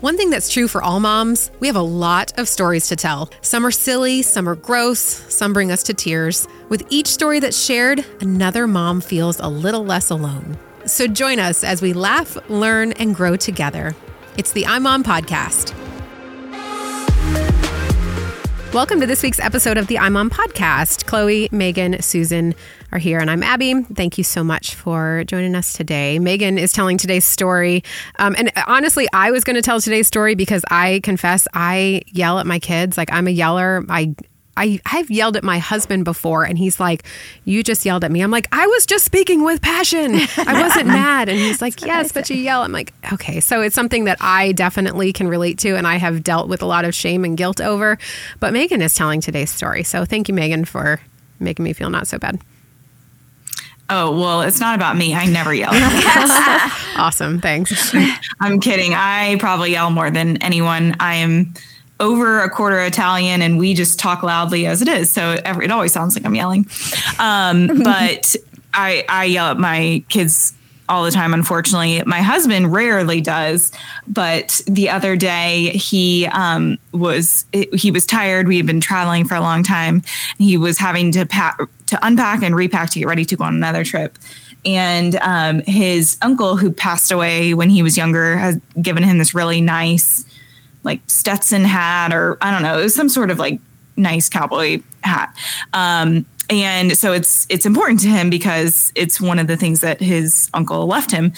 One thing that's true for all moms, we have a lot of stories to tell. Some are silly, some are gross, some bring us to tears. With each story that's shared, another mom feels a little less alone. So join us as we laugh, learn, and grow together. It's the iMom Podcast. Welcome to this week's episode of the iMom Podcast. Chloe, Megan, Susan are here, and I'm Abby. Thank you so much for joining us today. Megan is telling today's story. Um, and honestly, I was going to tell today's story because I confess I yell at my kids. Like, I'm a yeller. I I, I've yelled at my husband before, and he's like, You just yelled at me. I'm like, I was just speaking with passion. I wasn't mad. And he's like, Yes, but you yell. I'm like, Okay. So it's something that I definitely can relate to, and I have dealt with a lot of shame and guilt over. But Megan is telling today's story. So thank you, Megan, for making me feel not so bad. Oh, well, it's not about me. I never yell. awesome. Thanks. I'm kidding. I probably yell more than anyone. I am over a quarter Italian and we just talk loudly as it is. So every, it always sounds like I'm yelling. Um, but I, I yell at my kids all the time, unfortunately. My husband rarely does, but the other day he um, was he was tired. We had been traveling for a long time. He was having to pack to unpack and repack to get ready to go on another trip. And um, his uncle, who passed away when he was younger, has given him this really nice like Stetson hat or I don't know, it was some sort of like nice cowboy hat. Um, and so it's it's important to him because it's one of the things that his uncle left him.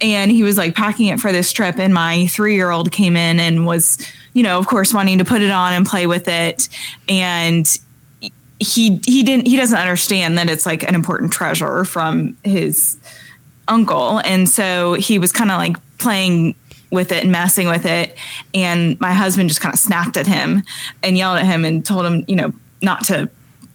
And he was like packing it for this trip and my 3-year-old came in and was you know of course wanting to put it on and play with it. And he he didn't he doesn't understand that it's like an important treasure from his uncle. And so he was kind of like playing with it and messing with it. And my husband just kind of snapped at him and yelled at him and told him, you know, not to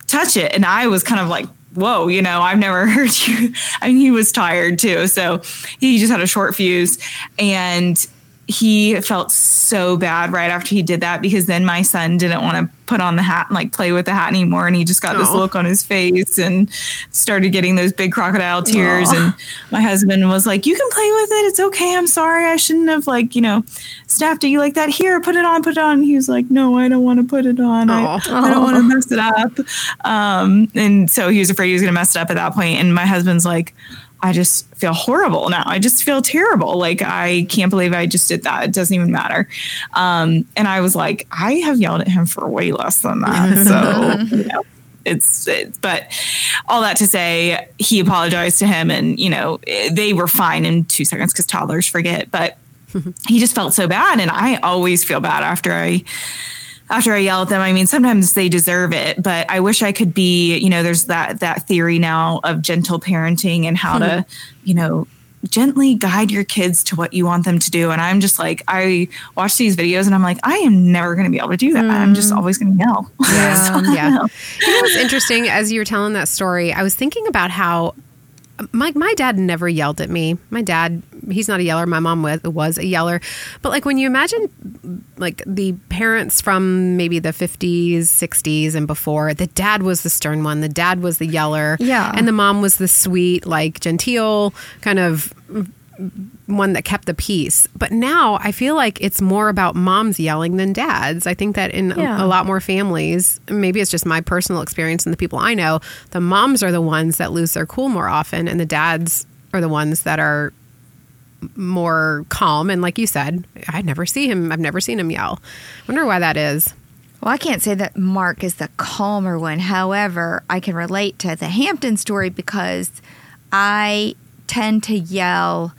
touch it. And I was kind of like, whoa, you know, I've never heard you. I mean, he was tired too. So he just had a short fuse. And he felt so bad right after he did that because then my son didn't want to put on the hat and like play with the hat anymore and he just got Aww. this look on his face and started getting those big crocodile tears. Aww. and my husband was like you can play with it. It's okay. I'm sorry. I shouldn't have like you know snapped at you like that. Here put it on put it on. And he was like no i don't want to put it on. I, I, don't want to mess it up. Um, and so he was afraid he was going to mess it up at that point. And my husband's like I just feel horrible now. I just feel terrible. Like I can't believe I just did that. It doesn't even matter. Um, and I was like, I have yelled at him for way less than that. So you know, it's, it's but all that to say, he apologized to him, and you know they were fine in two seconds because toddlers forget. But he just felt so bad, and I always feel bad after I after I yell at them. I mean, sometimes they deserve it, but I wish I could be, you know, there's that that theory now of gentle parenting and how mm-hmm. to, you know, gently guide your kids to what you want them to do. And I'm just like, I watch these videos and I'm like, I am never going to be able to do that. Mm. I'm just mm. always going to yell. Yeah. so, yeah. You know, what's interesting as you were telling that story, I was thinking about how my my dad never yelled at me. My dad, he's not a yeller. My mom was, was a yeller. But like when you imagine like the parents from maybe the 50s, 60s and before, the dad was the stern one. The dad was the yeller. Yeah. And the mom was the sweet, like genteel kind of one that kept the peace. But now I feel like it's more about moms yelling than dads. I think that in yeah. a, a, lot more families, maybe it's just my personal experience and the people I know, the moms are the ones that lose their cool more often, and the dads are the ones that are more calm. And like you said, I never see him, I've never seen him yell. I wonder why that is. Well, I can't say that Mark is the calmer one. However, I can relate to the Hampton story because I tend to yell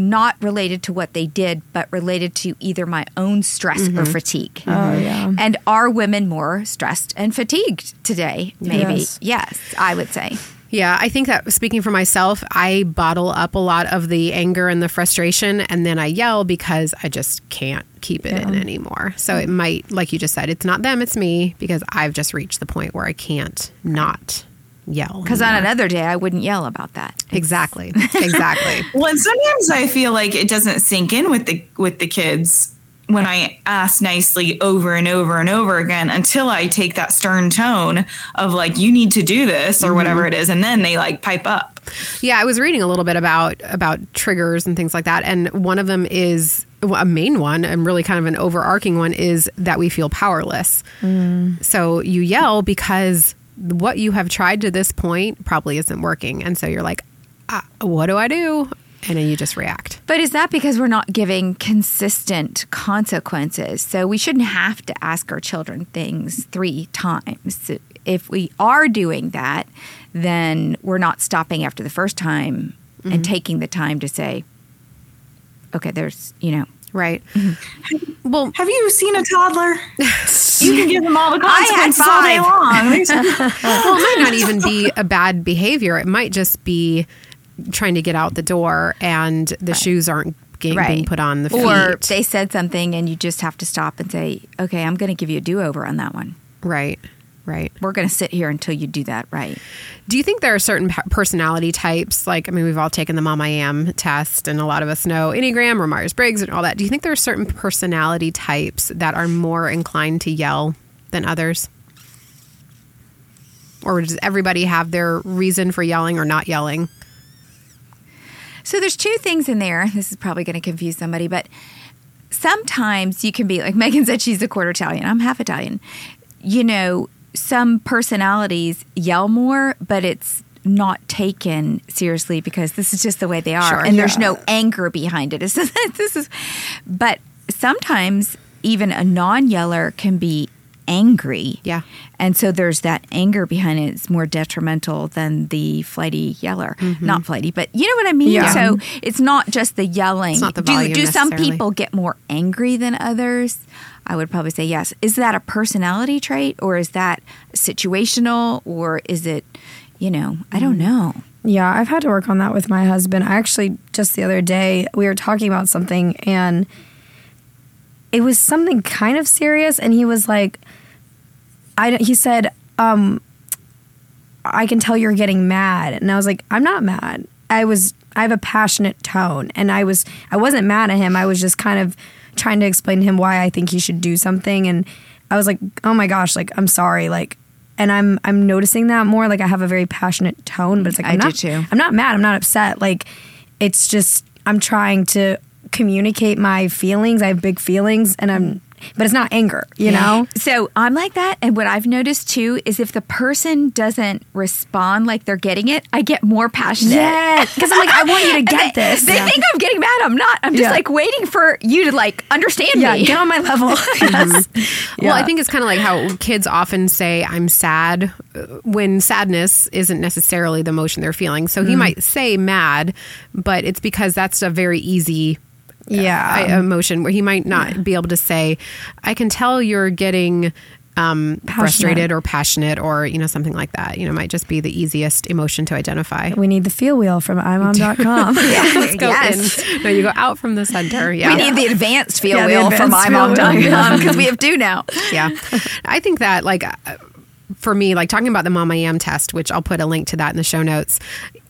not related to what they did, but related to either my own stress mm-hmm. or fatigue. Oh, yeah. And are women more stressed and fatigued today? Maybe. Yes, yes I would say. Yeah, I think that speaking for myself, I bottle up a lot of the anger and the frustration, and then I yell because I just can't keep it yeah. in anymore. So it might, like you just said, it's not them, it's me because I've just reached the point where I can't not yell. Because on another day, I wouldn't yell about that. Exactly. Exactly. well, and sometimes I feel like it doesn't sink in with the with the kids when I ask nicely over and over and over again until I take that stern tone of like, you need to do this or mm-hmm. whatever it is. And then they like pipe up. Yeah. I was reading a little bit about, about triggers and things like that. And one of them is a main one and really kind of an overarching one is that we feel powerless. So you yell because what you have tried to this point probably isn't working. And so you're like, ah, what do I do? And then you just react. But is that because we're not giving consistent consequences? So we shouldn't have to ask our children things three times. If we are doing that, then we're not stopping after the first time and taking the time to say, okay, there's, you know, Right. Mm-hmm. Well, Have you seen a toddler? you can give them all the consequences all day long. well, it might not even be a bad behavior. It might just be trying to get out the door and the shoes aren't getting, being put on the feet. or they said something and you just have to stop and say, okay, I'm going to give you a do over on that one. right. Right. We're going to sit here until you do that right. Do you think there are certain personality types? Like, I mean, we've all taken the Mom I Am test, and a lot of us know Enneagram or Myers Briggs and all that. Do you think there are certain personality types that are more inclined to yell than others? Or does everybody have their reason for yelling or not yelling? So there's two things in there. This is probably going to confuse somebody, but sometimes you can be like Megan said she's a quarter Italian. I'm half Italian. You know, some personalities yell more, but it's not taken seriously because this is just the way they are Sure. and there's no anger behind it. It's just, this is but sometimes even a non-yeller can be angry. Yeah. And so there's that anger behind it. It's more detrimental than the flighty yeller. Mm-hmm. Not flighty, but you know what I mean? Yeah. So it's not just the yelling. It's not the do volume do some people get more angry than others? I would probably say yes. Is that a personality trait or is that situational or is it, you know, I don't Mm. know. Yeah, I've had to work on that with my husband. I actually just the other day we were talking about something and it was something kind of serious and he was like I he said um I can tell you're getting mad and I was like I'm not mad. I was I have a passionate tone and I was I wasn't mad at him. I was just kind of trying to explain to him why I think he should do something and I was like, "Oh my gosh, like I'm sorry." Like and I'm I'm noticing that more like I have a very passionate tone, but it's like I I'm do not too. I'm not mad. I'm not upset. Like it's just I'm trying to communicate my feelings. I have big feelings and I'm but it's not anger, you know? So I'm like that. And what I've noticed too is if the person doesn't respond like they're getting it, I get more passionate. Yeah. Because I'm like, I want you to get they, this. They Yeah. think I'm getting mad. I'm not. I'm just Yeah. like waiting for you to like understand yeah, me. get on my level. yes. Well, I think it's kind of like how kids often say, I'm sad, uh, when sadness isn't necessarily the emotion they're feeling. So he might say mad, but it's because that's a very easy Yeah. emotion where he might not be able to say, I can tell you're getting. Um, frustrated or passionate or you know something like that you know might just be the easiest emotion to identify we need the feel wheel from imom.com. Let's go Yes. in. No, you go out from the center. Yeah. We need the advanced feel Yeah, wheel from advanced feel imom.com because we have two now. yeah. I think that like uh, for me, like talking about the Mom I Am test, which I'll put a link to that in the show notes.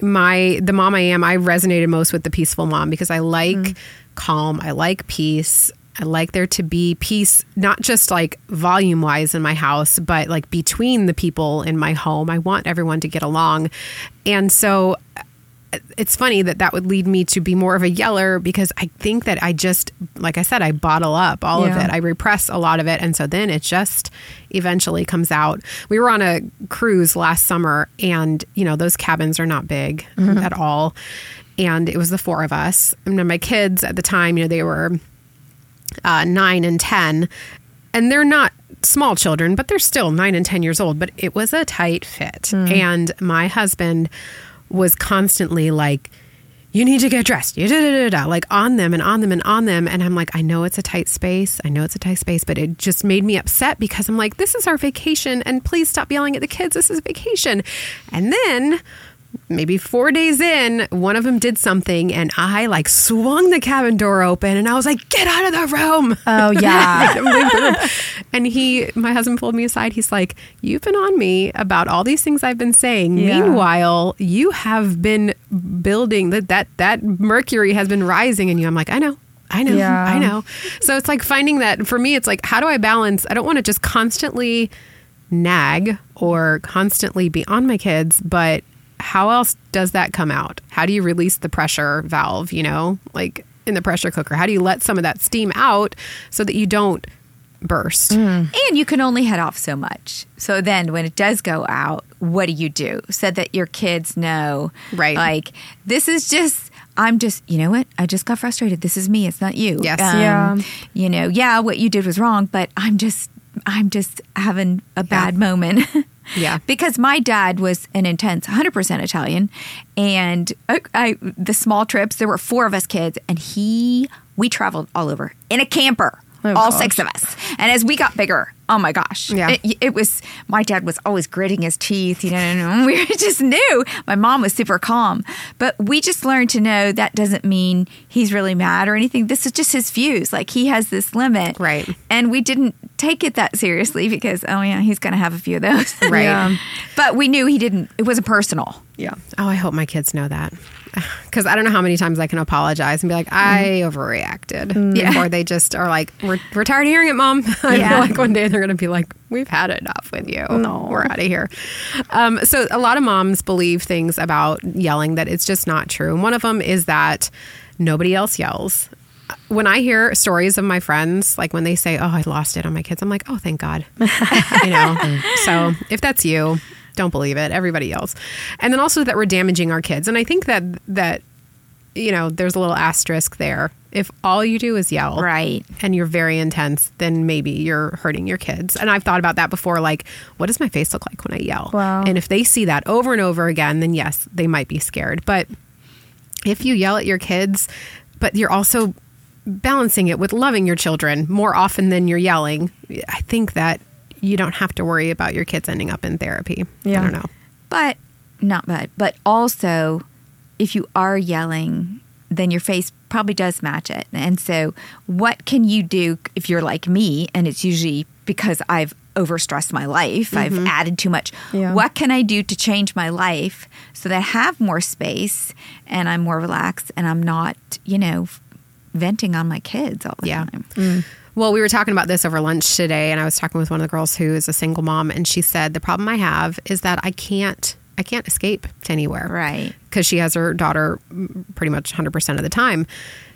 My the Mom I Am, I resonated most with the peaceful mom because I like calm, I like peace. I like there to be peace, not just like volume wise in my house, but like between the people in my home. I want everyone to get along. And so uh, it's funny that that would lead me to be more of a yeller because I think that I just, like I said, I bottle up all of it. I repress a lot of it. And so then it just eventually comes out. We were on a cruise last summer and, you know, those cabins are not big mm-hmm. at all. And it was the four of us. And then my kids at the time, you know, they were uh, nine and 10. And they're not small children, but they're still nine and 10 years old. But it was a tight fit. And my husband was constantly like, you need to get dressed, you da, da, da, da, like on them and on them and on them. And I'm like, I know it's a tight space. I know it's a tight space, but it just made me upset because I'm like, this is our vacation. And please stop yelling at the kids. This is vacation. And then maybe four days in, one of them did something and I like swung the cabin door open and I was like, get out of the room. Oh, yeah. and he, my husband pulled me aside. He's like, You've been on me about all these things I've been saying. Yeah. Meanwhile, you have been building that, that, that mercury has been rising in you. I'm like, I know. I know. Yeah. I know. So it's like finding that for me, it's like, how do I balance? I don't want to just constantly nag or constantly be on my kids, but how else does that come out? How do you release the pressure valve? You know, like in the pressure cooker? How do you let some of that steam out so that you don't burst? Mm. And you can only head off so much. So then when it does go out, what do you do? So that your kids know, Right. Like, this is just, I'm just, you know what? I just got frustrated. This is me. It's not you. Yes. Um, yeah. You know, yeah, what you did was wrong, but I'm just, I'm just having a bad moment. Yeah. because my dad was an intense 100% Italian. And I, I, the small trips, there were four of us kids, and he, we traveled all over in a camper. Oh, all gosh. six of us. And as we got bigger, oh my gosh. Yeah. It, it was, my dad was always gritting his teeth, you know, and we just knew. My mom was super calm. But we just learned to know that doesn't mean he's really mad or anything. This is just his views. Like he has this limit. Right. And we didn't take it that seriously because, oh yeah, he's going to have a few of those. Right. Yeah. but we knew he didn't, it wasn't personal. Yeah. Oh, I hope my kids know that. Because I don't know how many times I can apologize and be like, I overreacted. Yeah. Or they just are like, we're, we're tired of hearing it, mom. I Yeah. feel like one day they're going to be like, we've had enough with you. No. We're out of here. Um, so a lot of moms believe things about yelling that it's just not true. And one of them is that nobody else yells. When I hear stories of my friends, like when they say, "Oh, I lost it on my kids," I'm like, "Oh, thank God." you know. So if that's you, don't believe it. Everybody yells, and then also that we're damaging our kids. And I think that that you know, there's a little asterisk there. If all you do is yell, Right. and you're very intense, then maybe you're hurting your kids. And I've thought about that before. Like, what does my face look like when I yell? Wow. And if they see that over and over again, then yes, they might be scared. But if you yell at your kids, but you're also balancing it with loving your children more often than you're yelling, I think that you don't have to worry about your kids ending up in therapy. Yeah. I don't know. But not but but also if you are yelling then your face probably does match it. And so what can you do if you're like me and it's usually because I've overstressed my life, I've mm-hmm. added too much. Yeah. What can I do to change my life so that I have more space and I'm more relaxed and I'm not, you know, venting on my kids all the Yeah. time. Mm. Well, we were talking about this over lunch today, and I was talking with one of the girls who is a single mom, and she said the problem I have is that I can't I can't escape to anywhere, Right. Because she has her daughter mm, pretty much 100 percent of the time,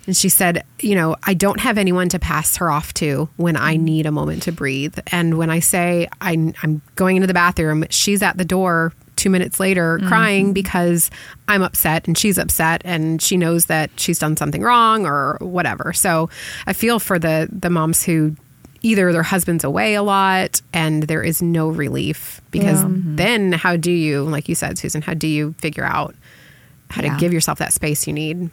and she said, you know, I don't have anyone to pass her off to when I need a moment to breathe, and when I say I, I'm going into the bathroom, she's at the door. Two minutes later, mm-hmm. crying because I'm upset and she's upset, and she knows that she's done something wrong or whatever. So I feel for the the moms who either their husband's away a lot and there is no relief because Yeah. Mm-hmm. then how do you like you said susan how do you figure out how Yeah. to give yourself that space you need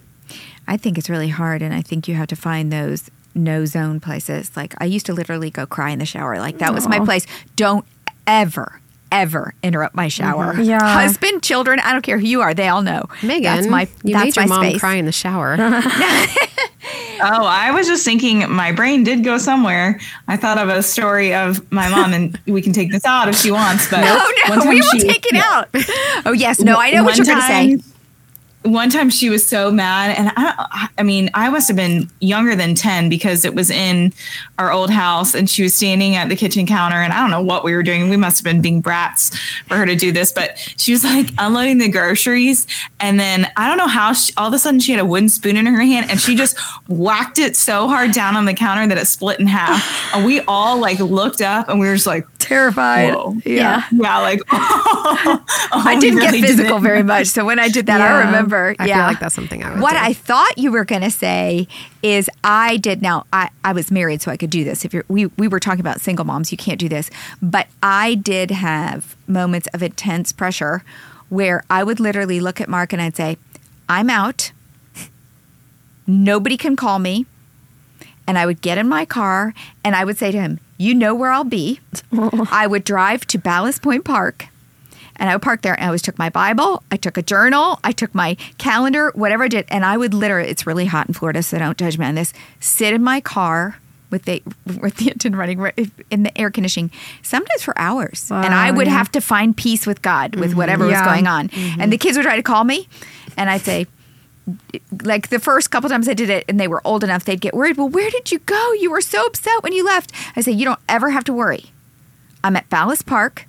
I think it's really hard, and I think you have to find those no zone places. Like I used to literally go cry in the shower. Like that was my place. Don't ever, ever interrupt my shower. Mm-hmm. Yeah. Husband, children, I don't care who you are. They all know. megan that's my you that's made your my mom space. cry in the shower Oh, I was just thinking my brain did go somewhere. I thought of a story of my mom, and we can take this out if she wants. But one no, time we will she- take it out. Oh yes, no, I know what you're going to say. One time she was so mad, and I, I mean, I must have been younger than 10 because it was in our old house, and she was standing at the kitchen counter, and I don't know what we were doing. We must have been being brats for her to do this, but she was like unloading the groceries, and then I don't know how she, all of a sudden she had a wooden spoon in her hand, and she just whacked it so hard down on the counter that it split in half, and we all like looked up, and we were just like, Terrified. Whoa. Yeah. yeah, like oh, I didn't really get physical didn't. very much. So when I did that, I remember. I yeah. feel like that's something I would What do. I thought you were going to say is I did. Now I, I was married, so I could do this. If you're, we we were talking about single moms, you can't do this. But I did have moments of intense pressure where I would literally look at Mark and I'd say, "I'm out. Nobody can call me." And I would get in my car and I would say to him, "You know where I'll be." I would drive to Ballast Point Park and I would park there and I always took my Bible, I took a journal, I took my calendar, whatever I did, and I would literally it's really hot in Florida, so don't judge me on this, sit in my car with the with the engine running in the air conditioning, sometimes for hours. and I would yeah. have to find peace with God with mm-hmm. whatever Yeah. was going on. And the mm-hmm. kids would try to call me and I'd say, like the first couple times I did it and they were old enough, they'd get worried. Well, where did you go? You were so upset when you left. I say, you don't ever have to worry. I'm at Ballas Park.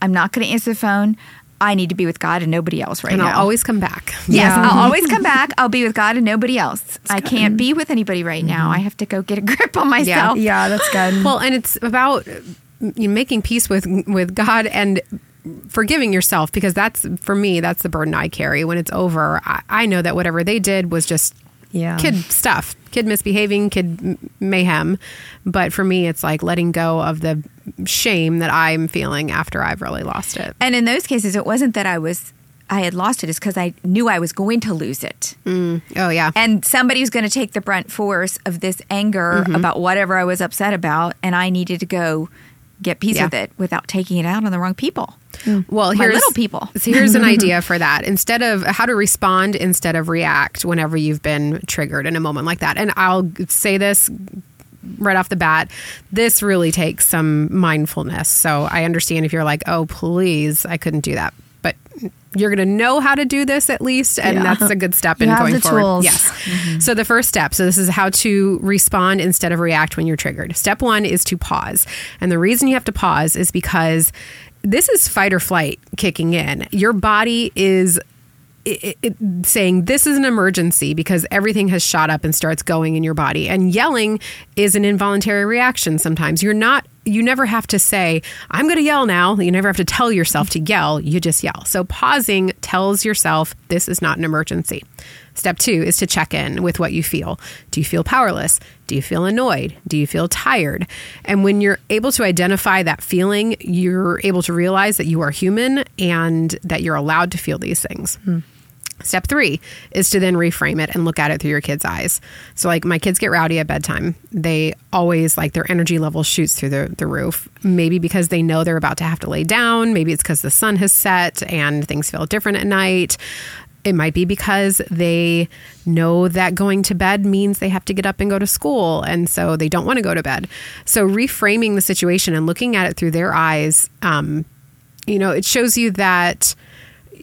I'm not going to answer the phone. I need to be with God and nobody else right and now. I'll always come back. Yes, Yeah. I'll always come back. I'll be with God and nobody else. I can't be with anybody right now. Mm-hmm. I have to go get a grip on myself. Yeah, that's good. Well, and it's about uh, you know, making peace with with God and forgiving yourself because that's for me that's the burden I carry. When it's over, I, I know that whatever they did was just Yeah. kid stuff, kid misbehaving, kid m- mayhem. But for me, it's like letting go of the shame that I'm feeling after I've really lost it. And in those cases, it wasn't that I was I had lost it; it's because I knew I was going to lose it, Oh yeah, and somebody was going to take the brunt force of this anger Mm-hmm. about whatever I was upset about, and I needed to go get peace Yeah. with it without taking it out on the wrong people. Hmm. Well, My here's little people. So here's an idea for that. Instead of how to respond instead of react whenever you've been triggered in a moment like that. And I'll say this right off the bat. This really takes some mindfulness. So I understand if you're like, "Oh, please, I couldn't do that." You're going to know how to do this at least, and Yeah. that's a good step in going forward. tools. Yes. So the first step, so this is how to respond instead of react when you're triggered. Step 1 is to pause. And the reason you have to pause is because this is fight or flight kicking in. Your body is it, it, saying this is an emergency because everything has shot up and starts going in your body. And yelling is an involuntary reaction sometimes. You're not, you never have to say, I'm going to yell now. You never have to tell yourself to yell. You just yell. So pausing tells yourself this is not an emergency. Step two is to check in with what you feel. Do you feel powerless? Do you feel annoyed? Do you feel tired? And when you're able to identify that feeling, you're able to realize that you are human and that you're allowed to feel these things. Hmm. Step three is to then reframe it and look at it through your kids' eyes. So, like, my kids get rowdy at bedtime. They always, like, their energy level shoots through the, the roof. Maybe because they know they're about to have to lay down. Maybe it's because the sun has set and things feel different at night. It might be because they know that going to bed means they have to get up and go to school. And so they don't want to go to bed. So, reframing the situation and looking at it through their eyes, um, you know, it shows you that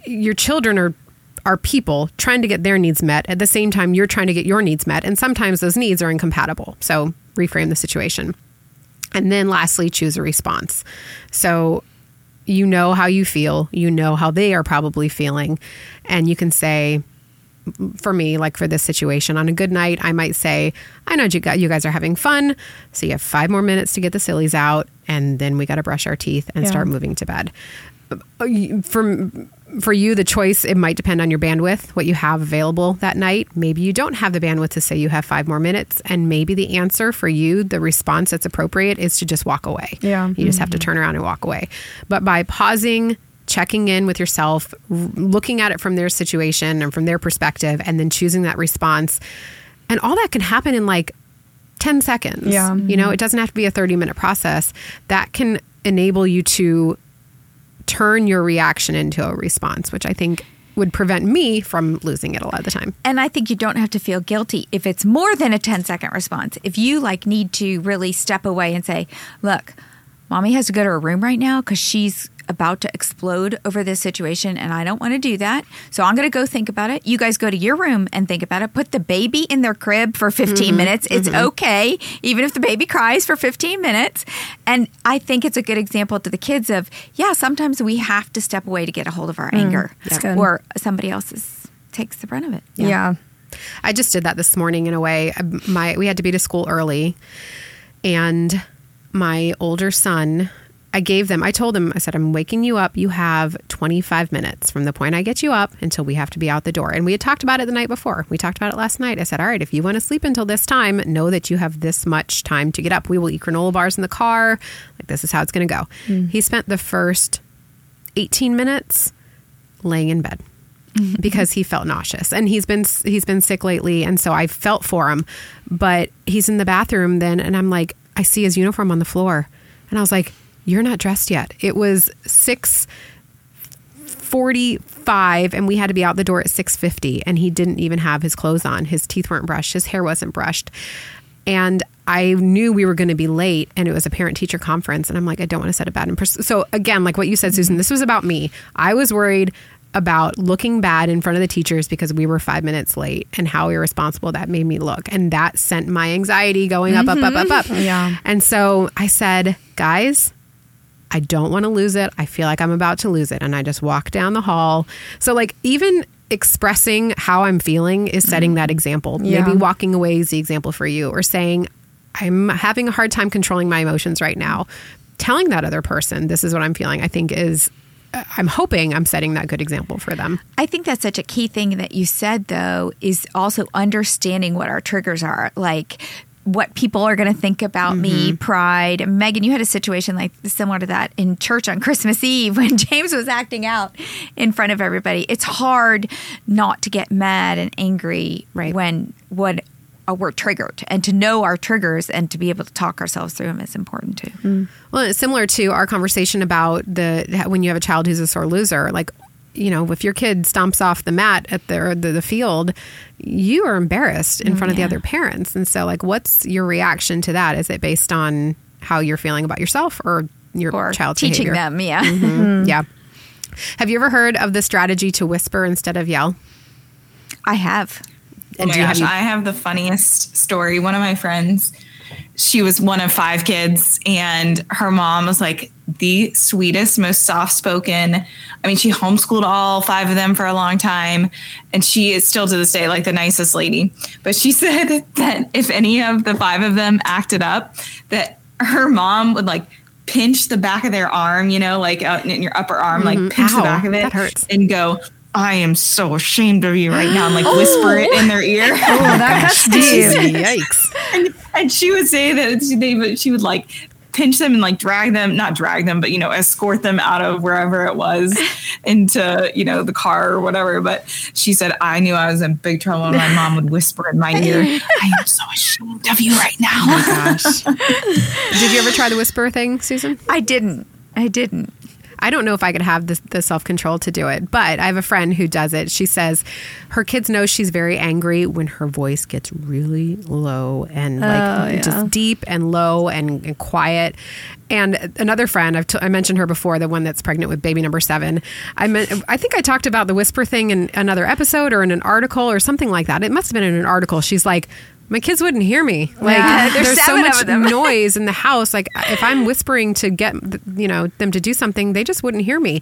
your children are are people trying to get their needs met at the same time you're trying to get your needs met and sometimes those needs are incompatible so reframe the situation and then lastly choose a response so you know how you feel you know how they are probably feeling and you can say for me, like for this situation, on a good night, I might say, I know you guys, you guys are having fun. So you have five more minutes to get the sillies out, and then we got to brush our teeth and Yeah. start moving to bed. Uh, For, for you, the choice, it might depend on your bandwidth, what you have available that night. Maybe you don't have the bandwidth to say you have five more minutes. And maybe the answer for you, the response that's appropriate, is to just walk away. Yeah. You just have to mm-hmm. turn around and walk away. But by pausing, checking in with yourself, r- looking at it from their situation and from their perspective, and then choosing that response. And all that can happen in like 10 seconds. Yeah. You know, it doesn't have to be a 30 minute process. That can enable you to turn your reaction into a response, which I think would prevent me from losing it a lot of the time. And I think you don't have to feel guilty if it's more than a 10 second response. If you like need to really step away and say, look, mommy has to go to her room right now because she's about to explode over this situation and I don't want to do that. So I'm going to go think about it. You guys go to your room and think about it. Put the baby in their crib for 15 mm-hmm. minutes. It's mm-hmm. okay, even if the baby cries for 15 minutes. And I think it's a good example to the kids of, yeah, sometimes we have to step away to get a hold of our mm, anger that's good. or somebody else is, takes the brunt of it. yeah. I just did that this morning in a way. My we had to be to school early, and my older son, I gave them. I told them. I said, "I'm waking you up. You have 25 minutes from the point I get you up until we have to be out the door." And we had talked about it the night before. We talked about it last night. I said, "All right, if you want to sleep until this time, know that you have this much time to get up. We will eat granola bars in the car. Like this is how it's going to go." Mm. He spent the first 18 minutes laying in bed because he felt nauseous and he's been he's been sick lately and so I felt for him but he's in the bathroom then and I'm like I see his uniform on the floor and I was like you're not dressed yet. It was 6 45 and we had to be out the door at 650 and he didn't even have his clothes on. His teeth weren't brushed. His hair wasn't brushed. And I knew we were going to be late and it was a parent teacher conference and I'm like I don't want to set a bad impression. So again like what you said Susan mm-hmm. this was about me. I was worried about looking bad in front of the teachers because we were five minutes late and how irresponsible that made me look. And that sent my anxiety going up up up up up. Mm-hmm. Yeah. and so I said guys I don't want to lose it. I feel like I'm about to lose it. And I just walk down the hall. So, like, even expressing how I'm feeling is setting that mm-hmm. example. Yeah. Maybe walking away is the example for you, or saying, I'm having a hard time controlling my emotions right now. Telling that other person, this is what I'm feeling, I think is, uh, I'm hoping I'm setting that good example for them. I think that's such a key thing that you said, though, is also understanding what our triggers are. Like, what people are going to think about me, pride. Megan, you had a situation like similar to that in church on Christmas Eve when James was acting out in front of everybody. It's hard not to get mad and angry Right. when when uh, we're triggered, and to know our triggers and to be able to talk ourselves through them is important too. Well, it's similar to our conversation about the when you have a child who's a sore loser. Like, you know, if your kid stomps off the mat at the the, the field, you are embarrassed in front of the other parents. And so, like, what's your reaction to that? Is it based on how you're feeling about yourself or your Or child's teaching behavior? them, yeah. Mhm. Yeah. Have you ever heard of the strategy to whisper instead of yell? I have. Oh my do you- have gosh, you- I have the funniest story. One of my friends, she was one of five kids, and her mom was like the sweetest, most soft spoken. I mean, she homeschooled all five of them for a long time, and she is still to this day like the nicest lady. But she said that if any of the five of them acted up, that her mom would like pinch the back of their arm, you know, like in your upper arm, like mm-hmm. pinch Ow, the back of it and go, I am so ashamed of you right now, and like whisper it in their ear. Oh, that cuts deep. Yikes. and, and she would say that she, they would, she would like pinch them and like drag them, not drag them, but you know, escort them out of wherever it was into you know the car or whatever. But she said I knew I was in big trouble, and my mom would whisper in my ear, "I am so ashamed of you right now." Oh gosh. Did you ever try the whisper thing, Susan? I didn't. I didn't. I don't know if I could have the, the self control to do it, but I have a friend who does it. She says her kids know she's very angry when her voice gets really low and oh, like Oh, yeah. just deep and low and, and quiet. And another friend, I've t- I mentioned her before, the one that's pregnant with baby number seven. I meant, I think I talked about the whisper thing in another episode or in an article or something like that. It must have been in an article. She's like, my kids wouldn't hear me. Like Yeah, there's there's so much noise in the house. Like if I'm whispering to get you know them to do something, they just wouldn't hear me.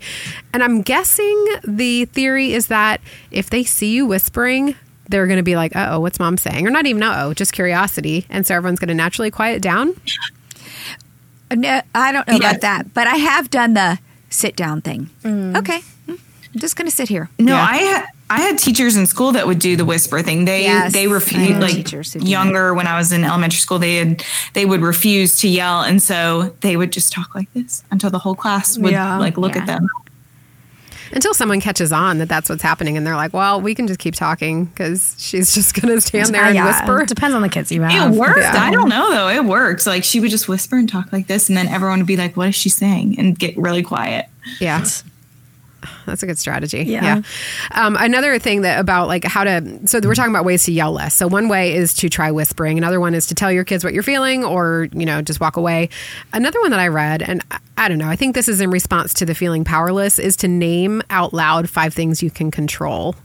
And I'm guessing the theory is that if they see you whispering, they're going to be like, "Uh oh, what's mom saying?" Or not even "Uh oh," just curiosity, and so everyone's going to naturally quiet down. No, I don't know Yeah. about that, but I have done the sit down thing. Okay, mm, I'm just going to sit here. No, Yeah. I had I had teachers in school that would do the whisper thing. They Yes, they refused like teachers who do younger when I was in elementary school. They had they would refuse to yell, and so they would just talk like this until the whole class would Yeah. like look Yeah. at them. Until someone catches on that that's what's happening, and they're like, "Well, we can just keep talking because she's just going to stand there and Yeah, whisper." It depends on the kids you It have. worked. Yeah. I don't know though. It worked. Like she would just whisper and talk like this, and then everyone would be like, "What is she saying?" and get really quiet. Yeah. That's a good strategy. Yeah. Um, another thing that about like how to, so we're talking about ways to yell less. So one way is to try whispering. Another one is to tell your kids what you're feeling or, you know, just walk away. Another one that I read, and I, I don't know, I think this is in response to the feeling powerless, is to name out loud five things you can control.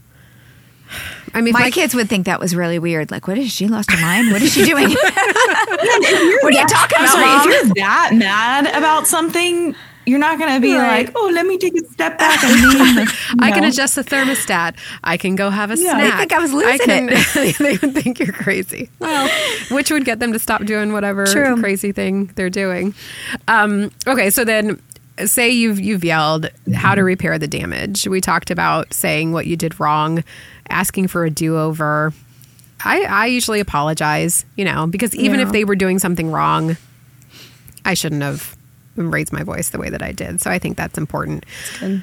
I mean, if My kids would think that was really weird. Like, what is she lost her mind? What is she doing? what are you talking about, sorry, if you're that mad about something, you're not going to be Right. like, "Oh, let me take a step back and this." I can adjust the thermostat. I can go have a Yeah. snack. They think I was losing it. they would think you're crazy. Well, which would get them to stop doing whatever True. crazy thing they're doing. Um, okay, so then say you've you've yelled how to repair the damage. We talked about saying what you did wrong, asking for a do over. I, I usually apologize, you know, because even Yeah. if they were doing something wrong, I shouldn't have raised my voice the way that I did. So I think that's important.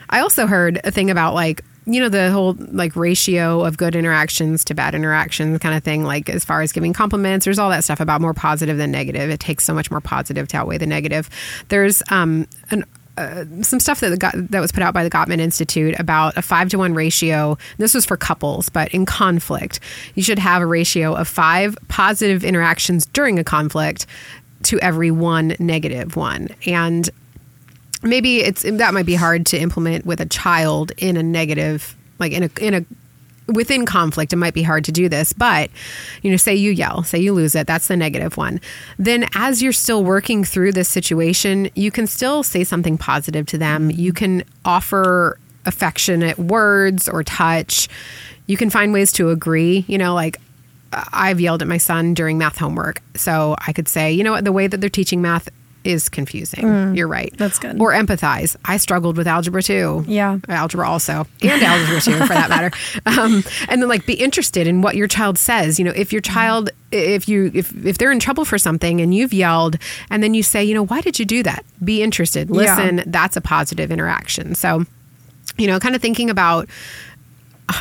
I also heard a thing about like, you know, the whole like ratio of good interactions to bad interactions kind of thing. Like, as far as giving compliments, there's all that stuff about more positive than negative. It takes so much more positive to outweigh the negative. There's um, an uh, some stuff that Got- that was put out by the Gottman Institute about a five to one ratio. This was for couples, but in conflict, you should have a ratio of five positive interactions during a conflict to every one negative one. And maybe it's that might be hard to implement with a child in a negative, like in a in a within conflict, it might be hard to do this, but you know, say you yell, say you lose it, that's the negative one. Then as you're still working through this situation, you can still say something positive to them. Mm-hmm. You can offer affectionate words or touch. You can find ways to agree, you know, like I've yelled at my son during math homework. So I could say, you know what, the way that they're teaching math is confusing. You're right. Mm. that's good. Or empathize. I struggled with algebra too. Yeah. Algebra also, and algebra too, for that matter. Um, and then like be interested in what your child says. You know, if your child, if you, if if they're in trouble for something and you've yelled, and then you say, you know, why did you do that? Be interested. Yeah. Listen. That's a positive interaction. So, you know, kind of thinking about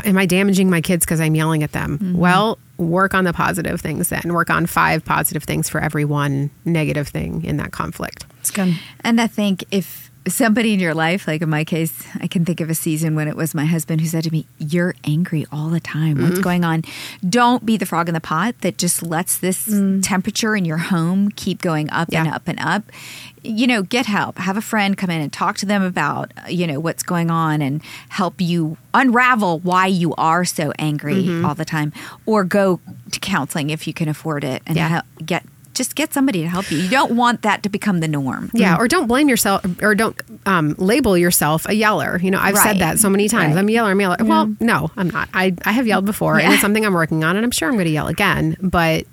am I damaging my kids because I'm yelling at them? Mm-hmm. Well, work on the positive things then. Work on five positive things for every one negative thing in that conflict. It's good. And I think if somebody in your life, like in my case, I can think of a season when it was my husband who said to me, You're angry all the time. What's mm-hmm. going on? Don't be the frog in the pot that just lets this mm. temperature in your home keep going up and up and up. You know, get help. Have a friend come in and talk to them about, uh, you know, what's going on and help you unravel why you are so angry mm-hmm. all the time. Or go to counseling if you can afford it and Yeah. get just get somebody to help you. You don't want that to become the norm. Yeah, or don't blame yourself or don't um, label yourself a yeller. You know, I've said that so many times. Right. I'm a yeller, I'm a yeller. Well, no, I'm not. I, I have yelled before and it's something I'm working on and I'm sure I'm going to yell again. But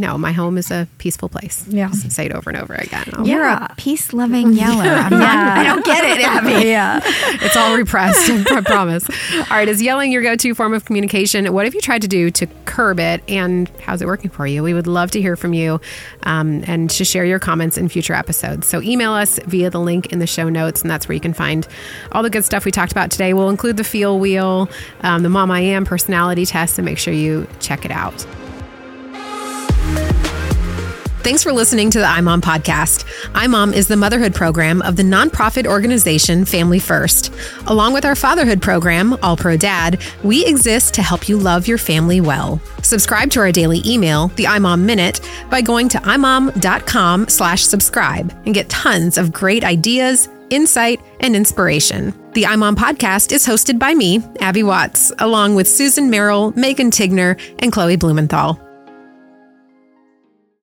no, my home is a peaceful place. Yeah. Just say it over and over again. I'll- You're Yeah. a peace loving yeller. I'm not, I don't get it, Abby. yeah. It's all repressed, I promise. All right, is yelling your go to form of communication? What have you tried to do to curb it, and how's it working for you? We would love to hear from you um, and to share your comments in future episodes. So email us via the link in the show notes, and that's where you can find all the good stuff we talked about today. We'll include the feel wheel, um, the Mom I Am personality test, and make sure you check it out. Thanks for listening to the iMom podcast. iMom is the motherhood program of the nonprofit organization Family First. Along with our fatherhood program, All Pro Dad, we exist to help you love your family well. Subscribe to our daily email, the iMom Minute, by going to imom.com slash subscribe and get tons of great ideas, insight, and inspiration. The iMom podcast is hosted by me, Abby Watts, along with Susan Merrill, Megan Tigner, and Chloe Blumenthal.